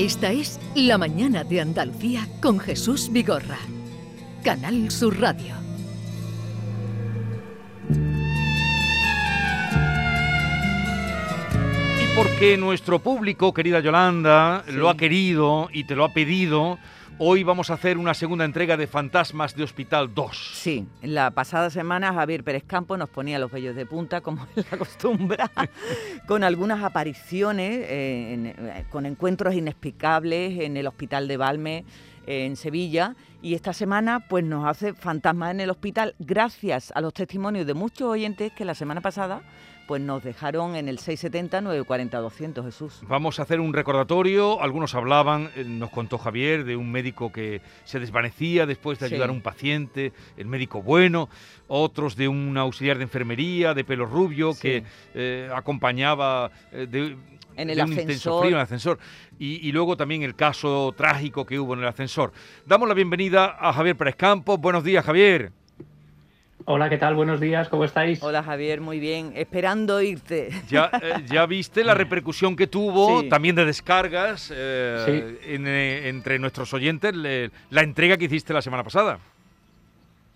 Esta es La Mañana de Andalucía con Jesús Vigorra. Canal Sur Radio. Y porque nuestro público, querida Yolanda, lo ha querido y te lo ha pedido, Hoy vamos a hacer una segunda entrega de Fantasmas de Hospital 2. Sí, la pasada semana Javier Pérez Campo nos ponía los vellos de punta, como él acostumbra, con algunas apariciones, eh, eh, con encuentros inexplicables en el Hospital de Valme, eh, en Sevilla. Y esta semana pues nos hace Fantasmas en el Hospital, gracias a los testimonios de muchos oyentes que la semana pasada pues nos dejaron en el 670-940-200, Jesús. Vamos a hacer un recordatorio. Algunos hablaban, eh, nos contó Javier, de un médico que se desvanecía después de ayudar a un paciente, el médico bueno. Otros de un auxiliar de enfermería, de pelo rubio, que eh, acompañaba eh, de, en el un intenso frío en el ascensor. Y, y, luego también el caso trágico que hubo en el ascensor. Damos la bienvenida a Javier Pérez Campos. Buenos días, Javier. Hola, ¿qué tal? Buenos días, ¿cómo estáis? Hola Javier, muy bien, esperando irte. Ya, eh, ya viste la repercusión que tuvo, también de descargas, eh, eh, entre nuestros oyentes, la entrega que hiciste la semana pasada.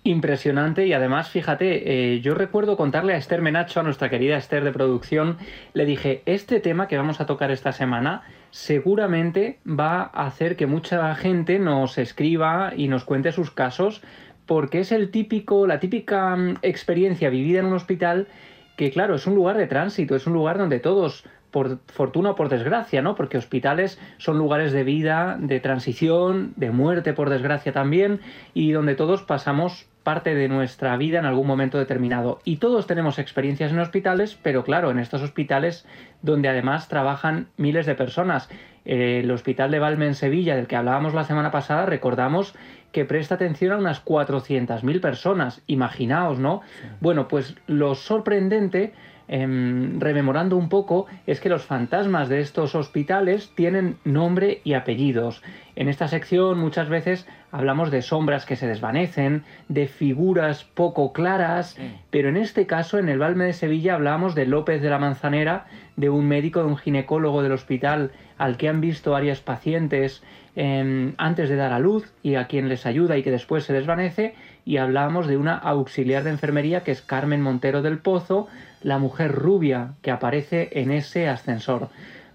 Impresionante y además, fíjate, yo recuerdo contarle a Esther Menacho, a nuestra querida Esther de producción, le dije, este tema que vamos a tocar esta semana seguramente va a hacer que mucha gente nos escriba y nos cuente sus casos porque es el típico, la típica mm, experiencia vivida en un hospital que, claro, es un lugar de tránsito, es un lugar donde todos, por fortuna o por desgracia, ¿no? Porque hospitales son lugares de vida, de transición, de muerte, por desgracia también, y donde todos pasamos parte de nuestra vida en algún momento determinado. Y todos tenemos experiencias en hospitales, pero claro, en estos hospitales donde además trabajan miles de personas. el Hospital de Valme en Sevilla, del que hablábamos la semana pasada, recordamos que presta atención a unas 400.000 personas. Imaginaos, ¿no? Bueno, pues lo sorprendente, em, rememorando un poco, es que los fantasmas de estos hospitales tienen nombre y apellidos. En esta sección muchas veces hablamos de sombras que se desvanecen, de figuras poco claras, pero en este caso, en el Balme de Sevilla, hablamos de López de la Manzanera, de un médico, de un ginecólogo del hospital al que han visto varias pacientes Em, antes de dar a luz y a quien les ayuda y que después se desvanece. Y hablamos de una auxiliar de enfermería que es Carmen Montero del Pozo, la mujer rubia que aparece en ese ascensor.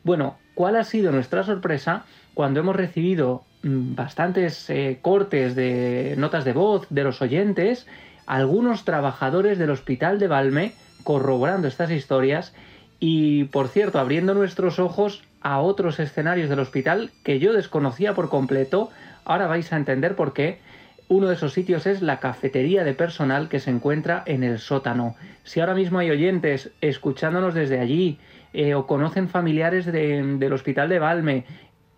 Bueno, ¿cuál ha sido nuestra sorpresa cuando hemos recibido mm, bastantes eh, cortes de notas de voz de los oyentes, algunos trabajadores del hospital de Valme corroborando estas historias y, por cierto, abriendo nuestros ojos a otros escenarios del hospital que yo desconocía por completo. Ahora vais a entender por qué. Uno de esos sitios es la cafetería de personal que se encuentra en el sótano. Si ahora mismo hay oyentes escuchándonos desde allí eh, o conocen familiares del hospital de Valme,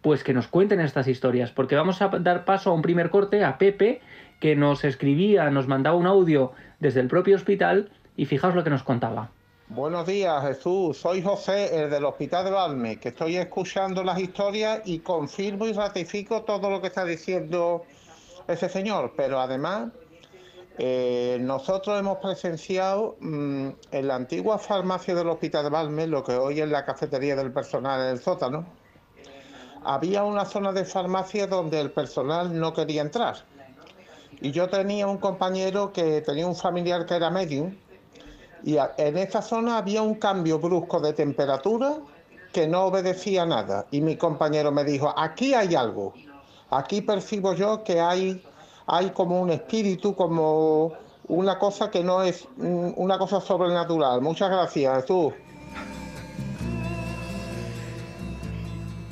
pues que nos cuenten estas historias, porque vamos a dar paso a un primer corte a Pepe, que nos escribía, nos mandaba un audio desde el propio hospital y fijaos lo que nos contaba. Buenos días, Jesús. Soy José, el del Hospital de Valme, que estoy escuchando las historias y confirmo y ratifico todo lo que está diciendo ese señor. Pero además, eh, nosotros hemos presenciado mm, en la antigua farmacia del Hospital de Valme, lo que hoy es la cafetería del personal en el sótano, había una zona de farmacia donde el personal no quería entrar. Y yo tenía un compañero que tenía un familiar que era medium y en esta zona había un cambio brusco de temperatura que no obedecía nada. Y mi compañero me dijo, aquí hay algo. Aquí percibo yo que hay, hay como un espíritu, como una cosa que no es mm, una cosa sobrenatural. Muchas gracias, Jesús.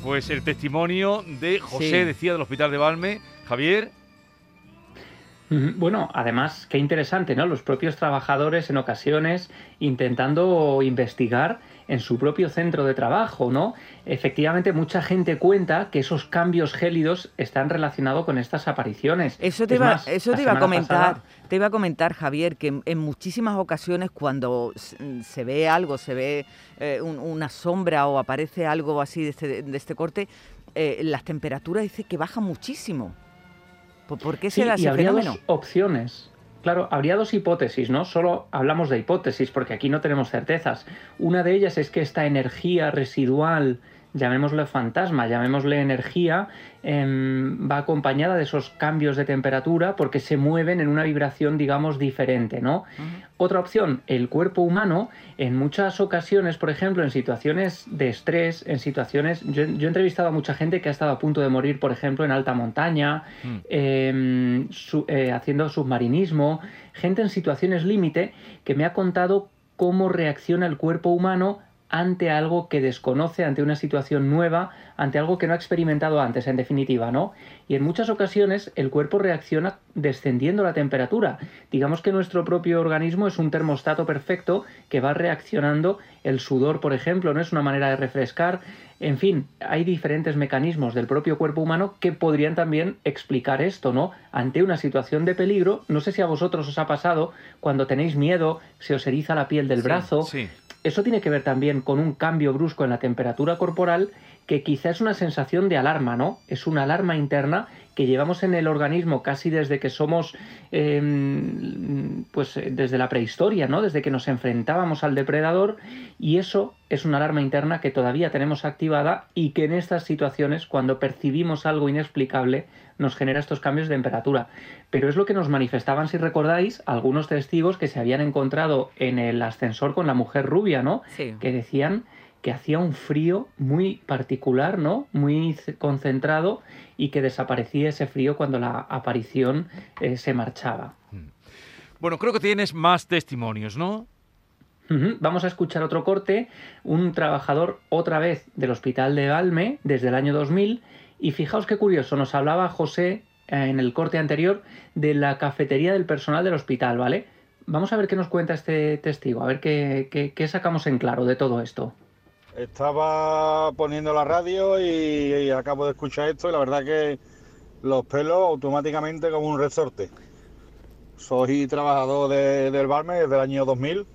Pues el testimonio de José, decía, del Hospital de Valme. Javier. Bueno, además, qué interesante, ¿no? Los propios trabajadores en ocasiones intentando investigar en su propio centro de trabajo, ¿no? Efectivamente, mucha gente cuenta que esos cambios gélidos están relacionados con estas apariciones. Eso te, iba, eso te iba a comentar, te iba a comentar, Javier, que en muchísimas ocasiones cuando se ve algo, se ve eh, una sombra o aparece algo así de este, de este corte, eh, las temperaturas dice que bajan muchísimo. ¿Por qué se y habría dos opciones. Claro, habría dos hipótesis, ¿no? Solo hablamos de hipótesis porque aquí no tenemos certezas. Una de ellas es que esta energía residual llamémosle fantasma, llamémosle energía, em, va acompañada de esos cambios de temperatura porque se mueven en una vibración, digamos, diferente, ¿no? Otra opción, el cuerpo humano, en muchas ocasiones, por ejemplo, en situaciones de estrés, en situaciones... Yo, he entrevistado a mucha gente que ha estado a punto de morir, por ejemplo, en alta montaña, mm. em, eh, haciendo submarinismo, gente en situaciones límite que me ha contado cómo reacciona el cuerpo humano ante algo que desconoce, ante una situación nueva, ante algo que no ha experimentado antes, en definitiva, ¿no? Y en muchas ocasiones el cuerpo reacciona descendiendo la temperatura. Digamos que nuestro propio organismo es un termostato perfecto que va reaccionando el sudor, por ejemplo, no es una manera de refrescar. En fin, hay diferentes mecanismos del propio cuerpo humano que podrían también explicar esto, ¿no? Ante una situación de peligro, no sé si a vosotros os ha pasado cuando tenéis miedo, se os eriza la piel del brazo, sí eso tiene que ver también con un cambio brusco en la temperatura corporal que quizá es una sensación de alarma, ¿no? Es una alarma interna que llevamos en el organismo casi desde que somos, em, pues desde la prehistoria, ¿no? Desde que nos enfrentábamos al depredador y eso es una alarma interna que todavía tenemos activada y que en estas situaciones, cuando percibimos algo inexplicable, nos genera estos cambios de temperatura. Pero es lo que nos manifestaban, si recordáis, algunos testigos que se habían encontrado en el ascensor con la mujer rubia, ¿no? Sí. Que decían que hacía un frío muy particular, ¿no? Muy concentrado y que desaparecía ese frío cuando la aparición eh, se marchaba. Mm. Bueno, creo que tienes más testimonios, ¿no? Vamos a escuchar otro corte, un trabajador otra vez del Hospital de Valme desde el año 2000 y fijaos qué curioso, nos hablaba José eh, en el corte anterior de la cafetería del personal del hospital, ¿vale? Vamos a ver qué nos cuenta este testigo, a ver qué, qué, sacamos en claro de todo esto. Estaba poniendo la radio y, acabo de escuchar esto y la verdad que los pelos automáticamente como un resorte. Soy trabajador del Balme desde el año 2000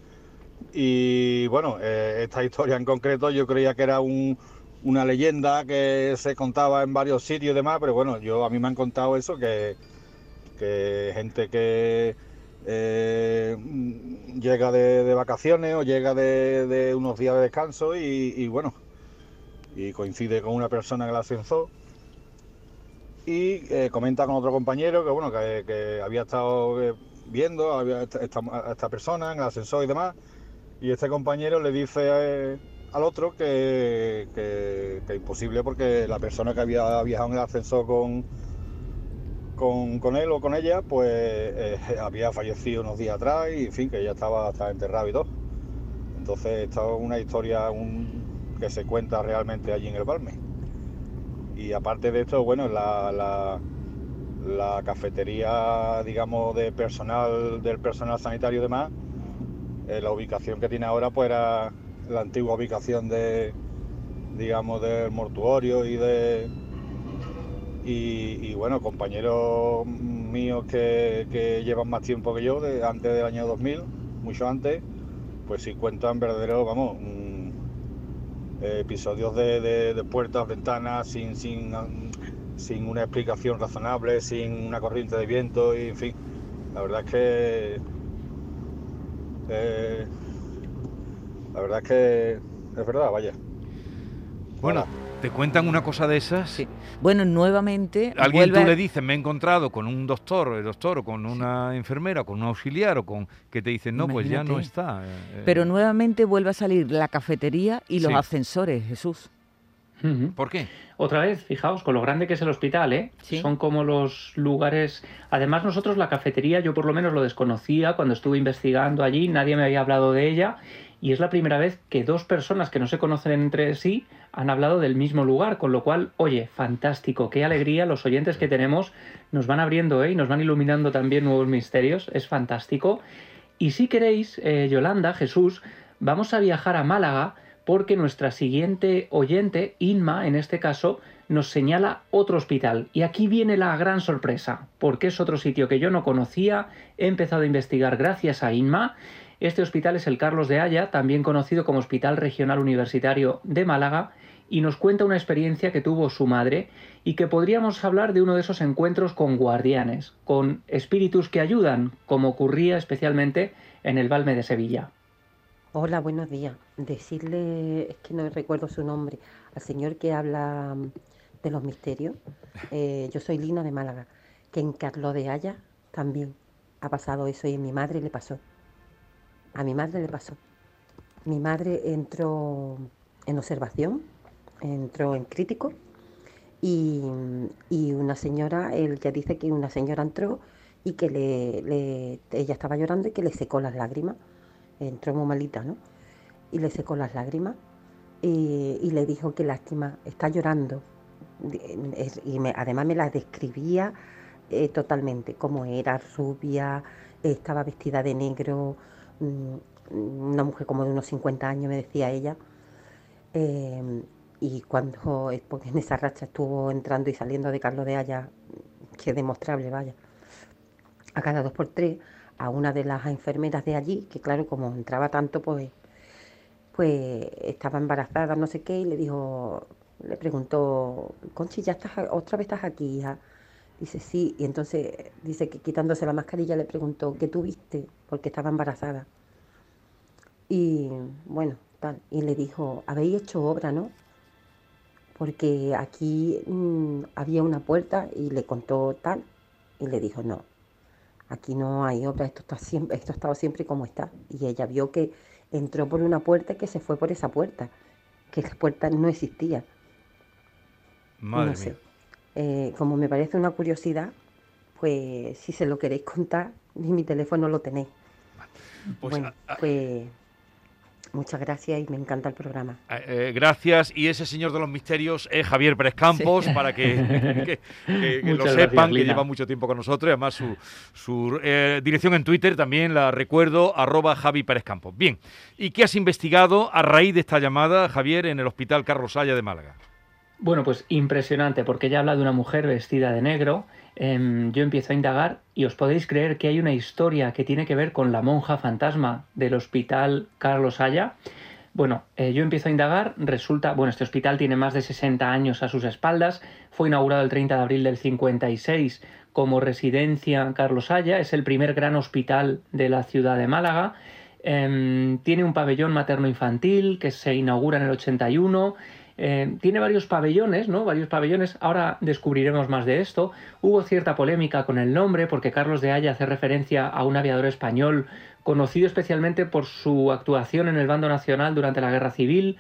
y bueno, eh, esta historia en concreto yo creía que era un, una leyenda que se contaba en varios sitios y demás, pero bueno, yo a mí me han contado eso, que, gente que eh, llega de, vacaciones o llega de, unos días de descanso y, bueno, y coincide con una persona en el ascensor y eh, comenta con otro compañero que bueno, que, había estado eh, viendo a esta, persona en el ascensor y demás, y este compañero le dice al otro que, que, imposible porque la persona que había viajado en el ascensor con, con, él o con ella, pues eh, había fallecido unos días atrás y en fin, que ya estaba, estaba enterrado y todo. Entonces, esta es una historia que se cuenta realmente allí en el Balme. Y aparte de esto, bueno, la, la, la cafetería, digamos, de personal, del personal sanitario y demás, eh, la ubicación que tiene ahora, pues era la antigua ubicación de, digamos, del mortuorio y de... Y, bueno, compañeros míos que, llevan más tiempo que yo, de, antes del año 2000, mucho antes, pues sí cuentan verdaderos, vamos, mm, episodios de, puertas, ventanas, sin, sin, sin una explicación razonable, sin una corriente de viento, y en fin, la verdad es que eh, la verdad es que es verdad, vaya. Bueno, ¿te cuentan una cosa de esas? Sí. Bueno, nuevamente. Alguien tú le dices, me he encontrado con un doctor, el doctor, o con una enfermera, o con un auxiliar, o con. que te dicen, no, pues ya no está. Eh, Pero nuevamente vuelve a salir la cafetería y los ascensores, Jesús. ¿Por qué? Otra vez, fijaos, con lo grande que es el hospital, ¿eh? Son como los lugares... Además, nosotros la cafetería, yo por lo menos lo desconocía cuando estuve investigando allí, nadie me había hablado de ella y es la primera vez que dos personas que no se conocen entre sí han hablado del mismo lugar, con lo cual, oye, fantástico, qué alegría, los oyentes que tenemos nos van abriendo ¿eh? y nos van iluminando también nuevos misterios, es fantástico. Y si queréis, eh, Yolanda, Jesús, vamos a viajar a Málaga porque nuestra siguiente oyente, Inma, en este caso, nos señala otro hospital. Y aquí viene la gran sorpresa, porque es otro sitio que yo no conocía, he empezado a investigar gracias a Inma este hospital es el Carlos de Haya, también conocido como Hospital Regional Universitario de Málaga, y nos cuenta una experiencia que tuvo su madre y que podríamos hablar de uno de esos encuentros con guardianes, con espíritus que ayudan, como ocurría especialmente en el Balme de Sevilla. Hola, buenos días. Decirle, es que no recuerdo su nombre, al señor que habla mm, de los misterios. Eh, yo soy Lina de Málaga, que en Carlos de Haya también ha pasado eso y a mi madre le pasó. A mi madre le pasó. Mi madre entró en observación, entró en crítico y, y una señora, él ya dice que una señora entró y que le, le- ella estaba llorando y que le secó las lágrimas entró muy malita, ¿no? Y le secó las lágrimas y, le dijo que lástima, está llorando. Y además me la describía eh, totalmente, cómo era, rubia, estaba vestida de negro, mm, una mujer como de unos 50 años, me decía ella. Eh, y cuando, en esa racha estuvo entrando y saliendo de Carlos de Haya, que demostrable, vaya a cada dos por tres a una de las enfermeras de allí, que claro, como entraba tanto, pues, pues estaba embarazada, no sé qué, y le dijo, le preguntó, Conchi, ¿ya estás, otra vez estás aquí, hija? Dice, sí, y entonces dice que quitándose la mascarilla le preguntó, ¿qué tuviste? Porque estaba embarazada. Y bueno, tal, y le dijo, habéis hecho obra, ¿no? Porque aquí mm, había una puerta y le contó tal, y le dijo, no, Aquí no hay obra, esto está siempre, esto ha estado siempre como está. Y ella vio que entró por una puerta y que se fue por esa puerta, que esa puerta no existía. Madre no sé. mía. Eh, como me parece una curiosidad, pues si se lo queréis contar, ni mi teléfono lo tenéis. Pues, bueno, a- a- pues muchas gracias y me encanta el programa. Eh, eh, gracias. Y ese señor de los misterios es Javier Pérez Campos, para que, que- que- que lo gracias, sepan, que lleva mucho tiempo con nosotros. Y además, su, su, eh, dirección en Twitter también la recuerdo, arroba Javi Pérez Campos. Bien. ¿Y qué has investigado a raíz de esta llamada, Javier, en el Hospital Carlos Saya de Málaga? Bueno, pues impresionante, porque ella habla de una mujer vestida de negro. Em, yo empiezo a indagar y os podéis creer que hay una historia que tiene que ver con la monja fantasma del hospital Carlos Haya. Bueno, eh, yo empiezo a indagar, resulta, bueno, este hospital tiene más de 60 años a sus espaldas, fue inaugurado el 30 de abril del 56 como residencia Carlos Haya, es el primer gran hospital de la ciudad de Málaga, Em, tiene un pabellón materno-infantil que se inaugura en el 81, eh, tiene varios pabellones, ¿no? Varios pabellones. Ahora descubriremos más de esto. Hubo cierta polémica con el nombre porque Carlos de Haya hace referencia a un aviador español conocido especialmente por su actuación en el bando nacional durante la Guerra Civil.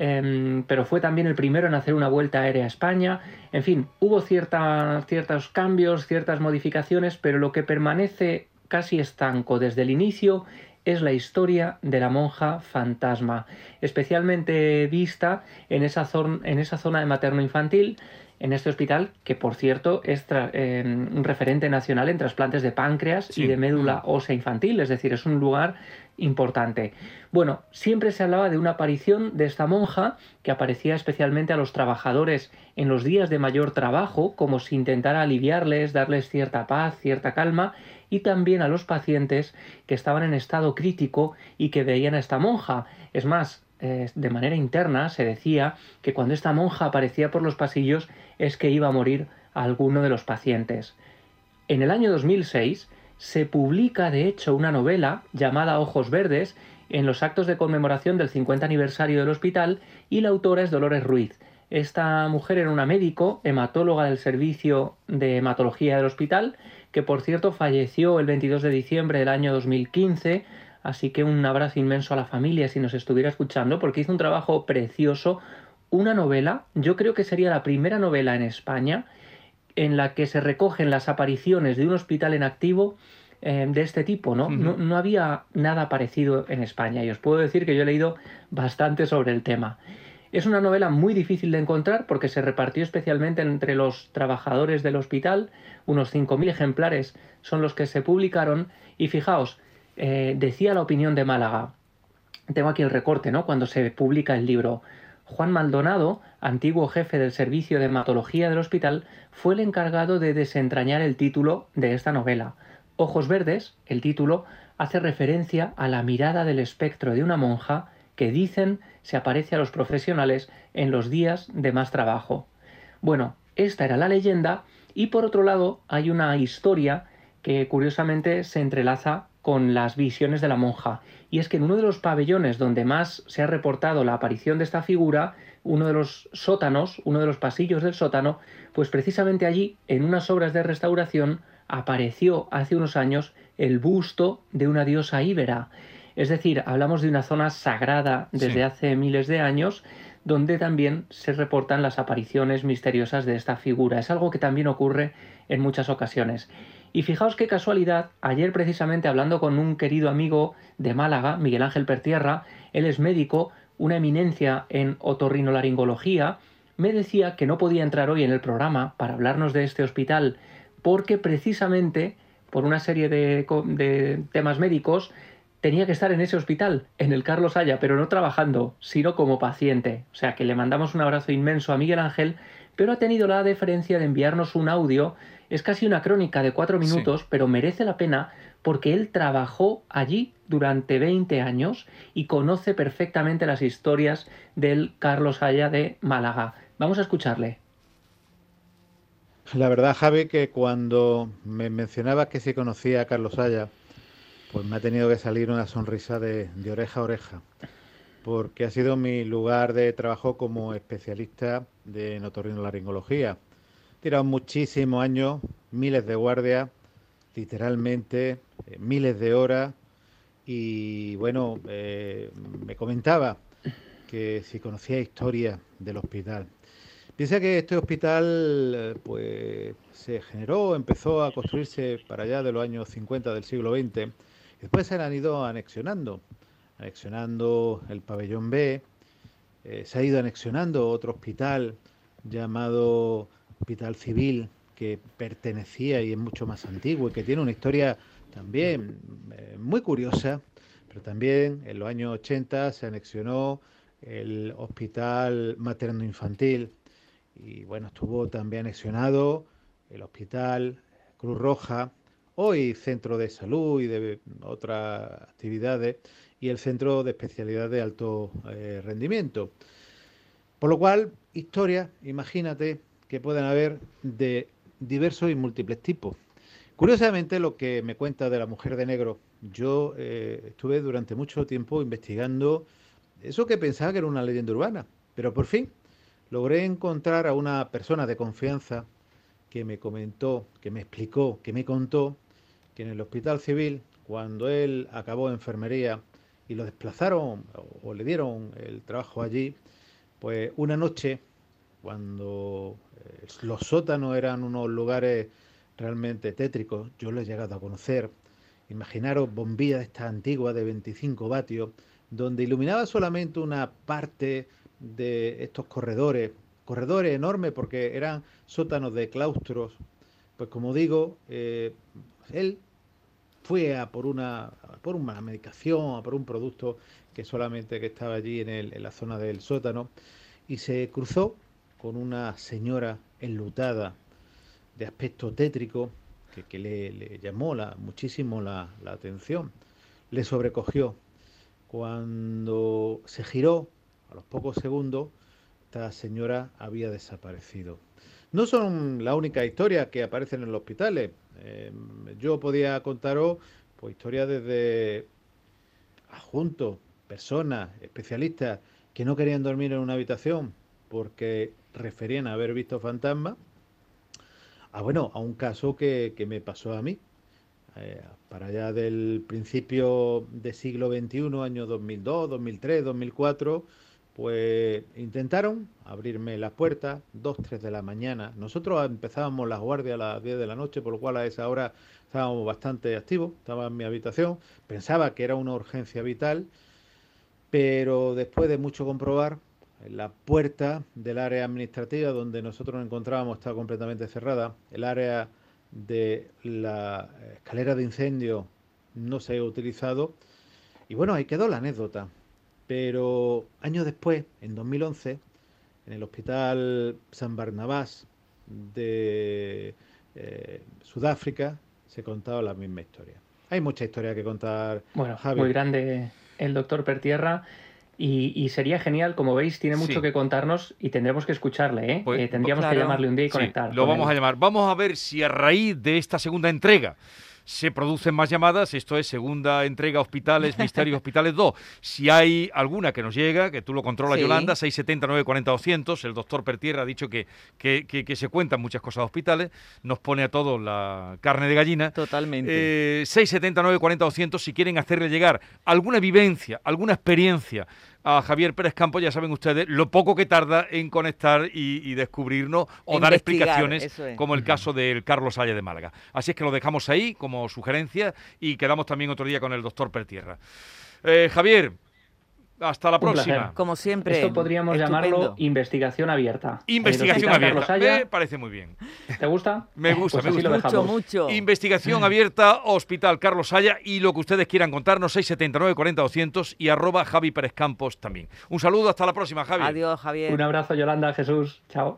em, pero fue también el primero en hacer una vuelta aérea a España. En fin, hubo ciertos cambios, ciertas modificaciones, pero lo que permanece casi estanco desde el inicio es la historia de la monja fantasma, especialmente vista en esa, zon- en esa zona de materno-infantil, en este hospital, que por cierto es eh, un referente nacional en trasplantes de páncreas Sí. y de médula ósea infantil, es decir, es un lugar importante. Bueno, siempre se hablaba de una aparición de esta monja que aparecía especialmente a los trabajadores en los días de mayor trabajo, como si intentara aliviarles, darles cierta paz, cierta calma, y también a los pacientes que estaban en estado crítico y que veían a esta monja. Es más, eh, de manera interna se decía que cuando esta monja aparecía por los pasillos es que iba a morir alguno de los pacientes. En el año 2006 se publica de hecho una novela llamada Ojos Verdes en los actos de conmemoración del 50 aniversario del hospital y la autora es Dolores Ruiz. Esta mujer era una médico, hematóloga del servicio de hematología del hospital, que por cierto falleció el 22 de diciembre del año 2015, así que un abrazo inmenso a la familia si nos estuviera escuchando, porque hizo un trabajo precioso, una novela, yo creo que sería la primera novela en España en la que se recogen las apariciones de un hospital en activo eh, de este tipo, ¿no? ¿no? No había nada parecido en España y os puedo decir que yo he leído bastante sobre el tema. Es una novela muy difícil de encontrar porque se repartió especialmente entre los trabajadores del hospital, unos 5.000 ejemplares son los que se publicaron y fijaos, eh, decía la opinión de Málaga, tengo aquí el recorte, ¿no? Cuando se publica el libro. Juan Maldonado, antiguo jefe del servicio de hematología del hospital, fue el encargado de desentrañar el título de esta novela. Ojos Verdes, el título, hace referencia a la mirada del espectro de una monja que dicen se aparece a los profesionales en los días de más trabajo. Bueno, esta era la leyenda y por otro lado hay una historia que curiosamente se entrelaza con las visiones de la monja. Y es que en uno de los pabellones donde más se ha reportado la aparición de esta figura, uno de los sótanos, uno de los pasillos del sótano, pues precisamente allí, en unas obras de restauración, apareció hace unos años el busto de una diosa íbera. Es decir, hablamos de una zona sagrada desde hace miles de años, donde también se reportan las apariciones misteriosas de esta figura. Es algo que también ocurre en muchas ocasiones. Y fijaos qué casualidad, ayer precisamente hablando con un querido amigo de Málaga, Miguel Ángel Pertierra, él es médico, una eminencia en otorrinolaringología, me decía que no podía entrar hoy en el programa para hablarnos de este hospital porque precisamente por una serie de, temas médicos tenía que estar en ese hospital, en el Carlos Haya, pero no trabajando, sino como paciente. O sea que le mandamos un abrazo inmenso a Miguel Ángel, pero ha tenido la deferencia de enviarnos un audio. Es casi una crónica de cuatro minutos, pero merece la pena porque él trabajó allí durante 20 años y conoce perfectamente las historias del Carlos Haya de Málaga. Vamos a escucharle. La verdad, Javi, que cuando me mencionabas que sí conocía a Carlos Haya, pues me ha tenido que salir una sonrisa de, oreja a oreja, porque ha sido mi lugar de trabajo como especialista de notorrinolaringología. He tirado muchísimos años, miles de guardias, literalmente, eh, miles de horas, y bueno, eh, me comentaba que si conocía historia del hospital. Piensa que este hospital eh, pues, se generó, empezó a construirse para allá de los años 50 del siglo XX. Después se han ido anexionando, anexionando el pabellón B, eh, se ha ido anexionando otro hospital llamado Hospital Civil, que pertenecía y es mucho más antiguo y que tiene una historia también eh, muy curiosa, pero también en los años 80 se anexionó el Hospital Materno Infantil, y bueno, estuvo también anexionado el hospital, Cruz Roja, hoy centro de salud y de otras actividades, y el centro de especialidad de alto eh, rendimiento. Por lo cual, historias, imagínate, que pueden haber de diversos y múltiples tipos. Curiosamente, lo que me cuenta de la mujer de negro, yo eh, estuve durante mucho tiempo investigando eso que pensaba que era una leyenda urbana, pero por fin logré encontrar a una persona de confianza que me comentó, que me explicó, que me contó que en el hospital civil, cuando él acabó enfermería y lo desplazaron o, le dieron el trabajo allí, pues una noche, cuando eh, los sótanos eran unos lugares realmente tétricos, yo lo he llegado a conocer, imaginaros bombillas de estas antiguas de 25 vatios, donde iluminaba solamente una parte de estos corredores, corredores enormes porque eran sótanos de claustros, pues como digo, eh, él fue a por una, por una medicación, a por un producto que solamente que estaba allí en, el, en la zona del sótano y se cruzó con una señora enlutada de aspecto tétrico que, le, llamó la, muchísimo la, la atención, le sobrecogió. Cuando se giró a los pocos segundos, esta señora había desaparecido. No son la única historia que aparecen en los hospitales. Eh, yo podía contaros pues, historias desde adjuntos, personas, especialistas que no querían dormir en una habitación porque referían a haber visto fantasmas, a bueno, a un caso que, me pasó a mí. Eh, para allá del principio del siglo XXI, año 2002, 2003, 2004, pues intentaron abrirme las puertas, 2, 3 de la mañana. Nosotros empezábamos las guardias a las 10 de la noche, por lo cual a esa hora estábamos bastante activos, estaba en mi habitación, pensaba que era una urgencia vital, pero después de mucho comprobar, la puerta del área administrativa donde nosotros nos encontrábamos estaba completamente cerrada, el área de la escalera de incendio no se ha utilizado, y bueno, ahí quedó la anécdota. Pero años después, en 2011, en el Hospital San Barnabás de eh, Sudáfrica, se contaba la misma historia. Hay mucha historia que contar. Bueno, muy grande el doctor Pertierra. Y, sería genial, como veis, tiene mucho que contarnos y tendremos que escucharle. ¿eh? Pues, eh tendríamos que llamarle un día y conectar. Lo vamos a llamar. Vamos a ver si a raíz de esta segunda entrega se producen más llamadas. Esto es segunda entrega Hospitales, Misterios Hospitales 2. Si hay alguna que nos llega, que tú lo controlas, Sí. Yolanda, 670 940 200. El doctor Pertierra ha dicho que, que, que- que se cuentan muchas cosas de hospitales. Nos pone a todos la carne de gallina. Totalmente. Eh, 679 40 200 si quieren hacerle llegar alguna vivencia, alguna experiencia a Javier Pérez Campos, ya saben ustedes lo poco que tarda en conectar y, y descubrirnos o dar explicaciones, es. como el caso del Carlos Haya de Málaga. Así es que lo dejamos ahí como sugerencia y quedamos también otro día con el doctor Pertierra. Eh, Javier, hasta la placer. próxima. Como siempre. Esto podríamos llamarlo investigación abierta. Investigación abierta. Haya, Me parece muy bien. ¿Te gusta? Me gusta, Pues me gusta. Mucho, mucho. Investigación abierta, Hospital Carlos Haya y lo que ustedes quieran contarnos, 679 40 200 y arroba Javi Pérez Campos también. Un saludo, hasta la próxima, Javi. Adiós, Javier. Un abrazo, Yolanda, Jesús. Chao.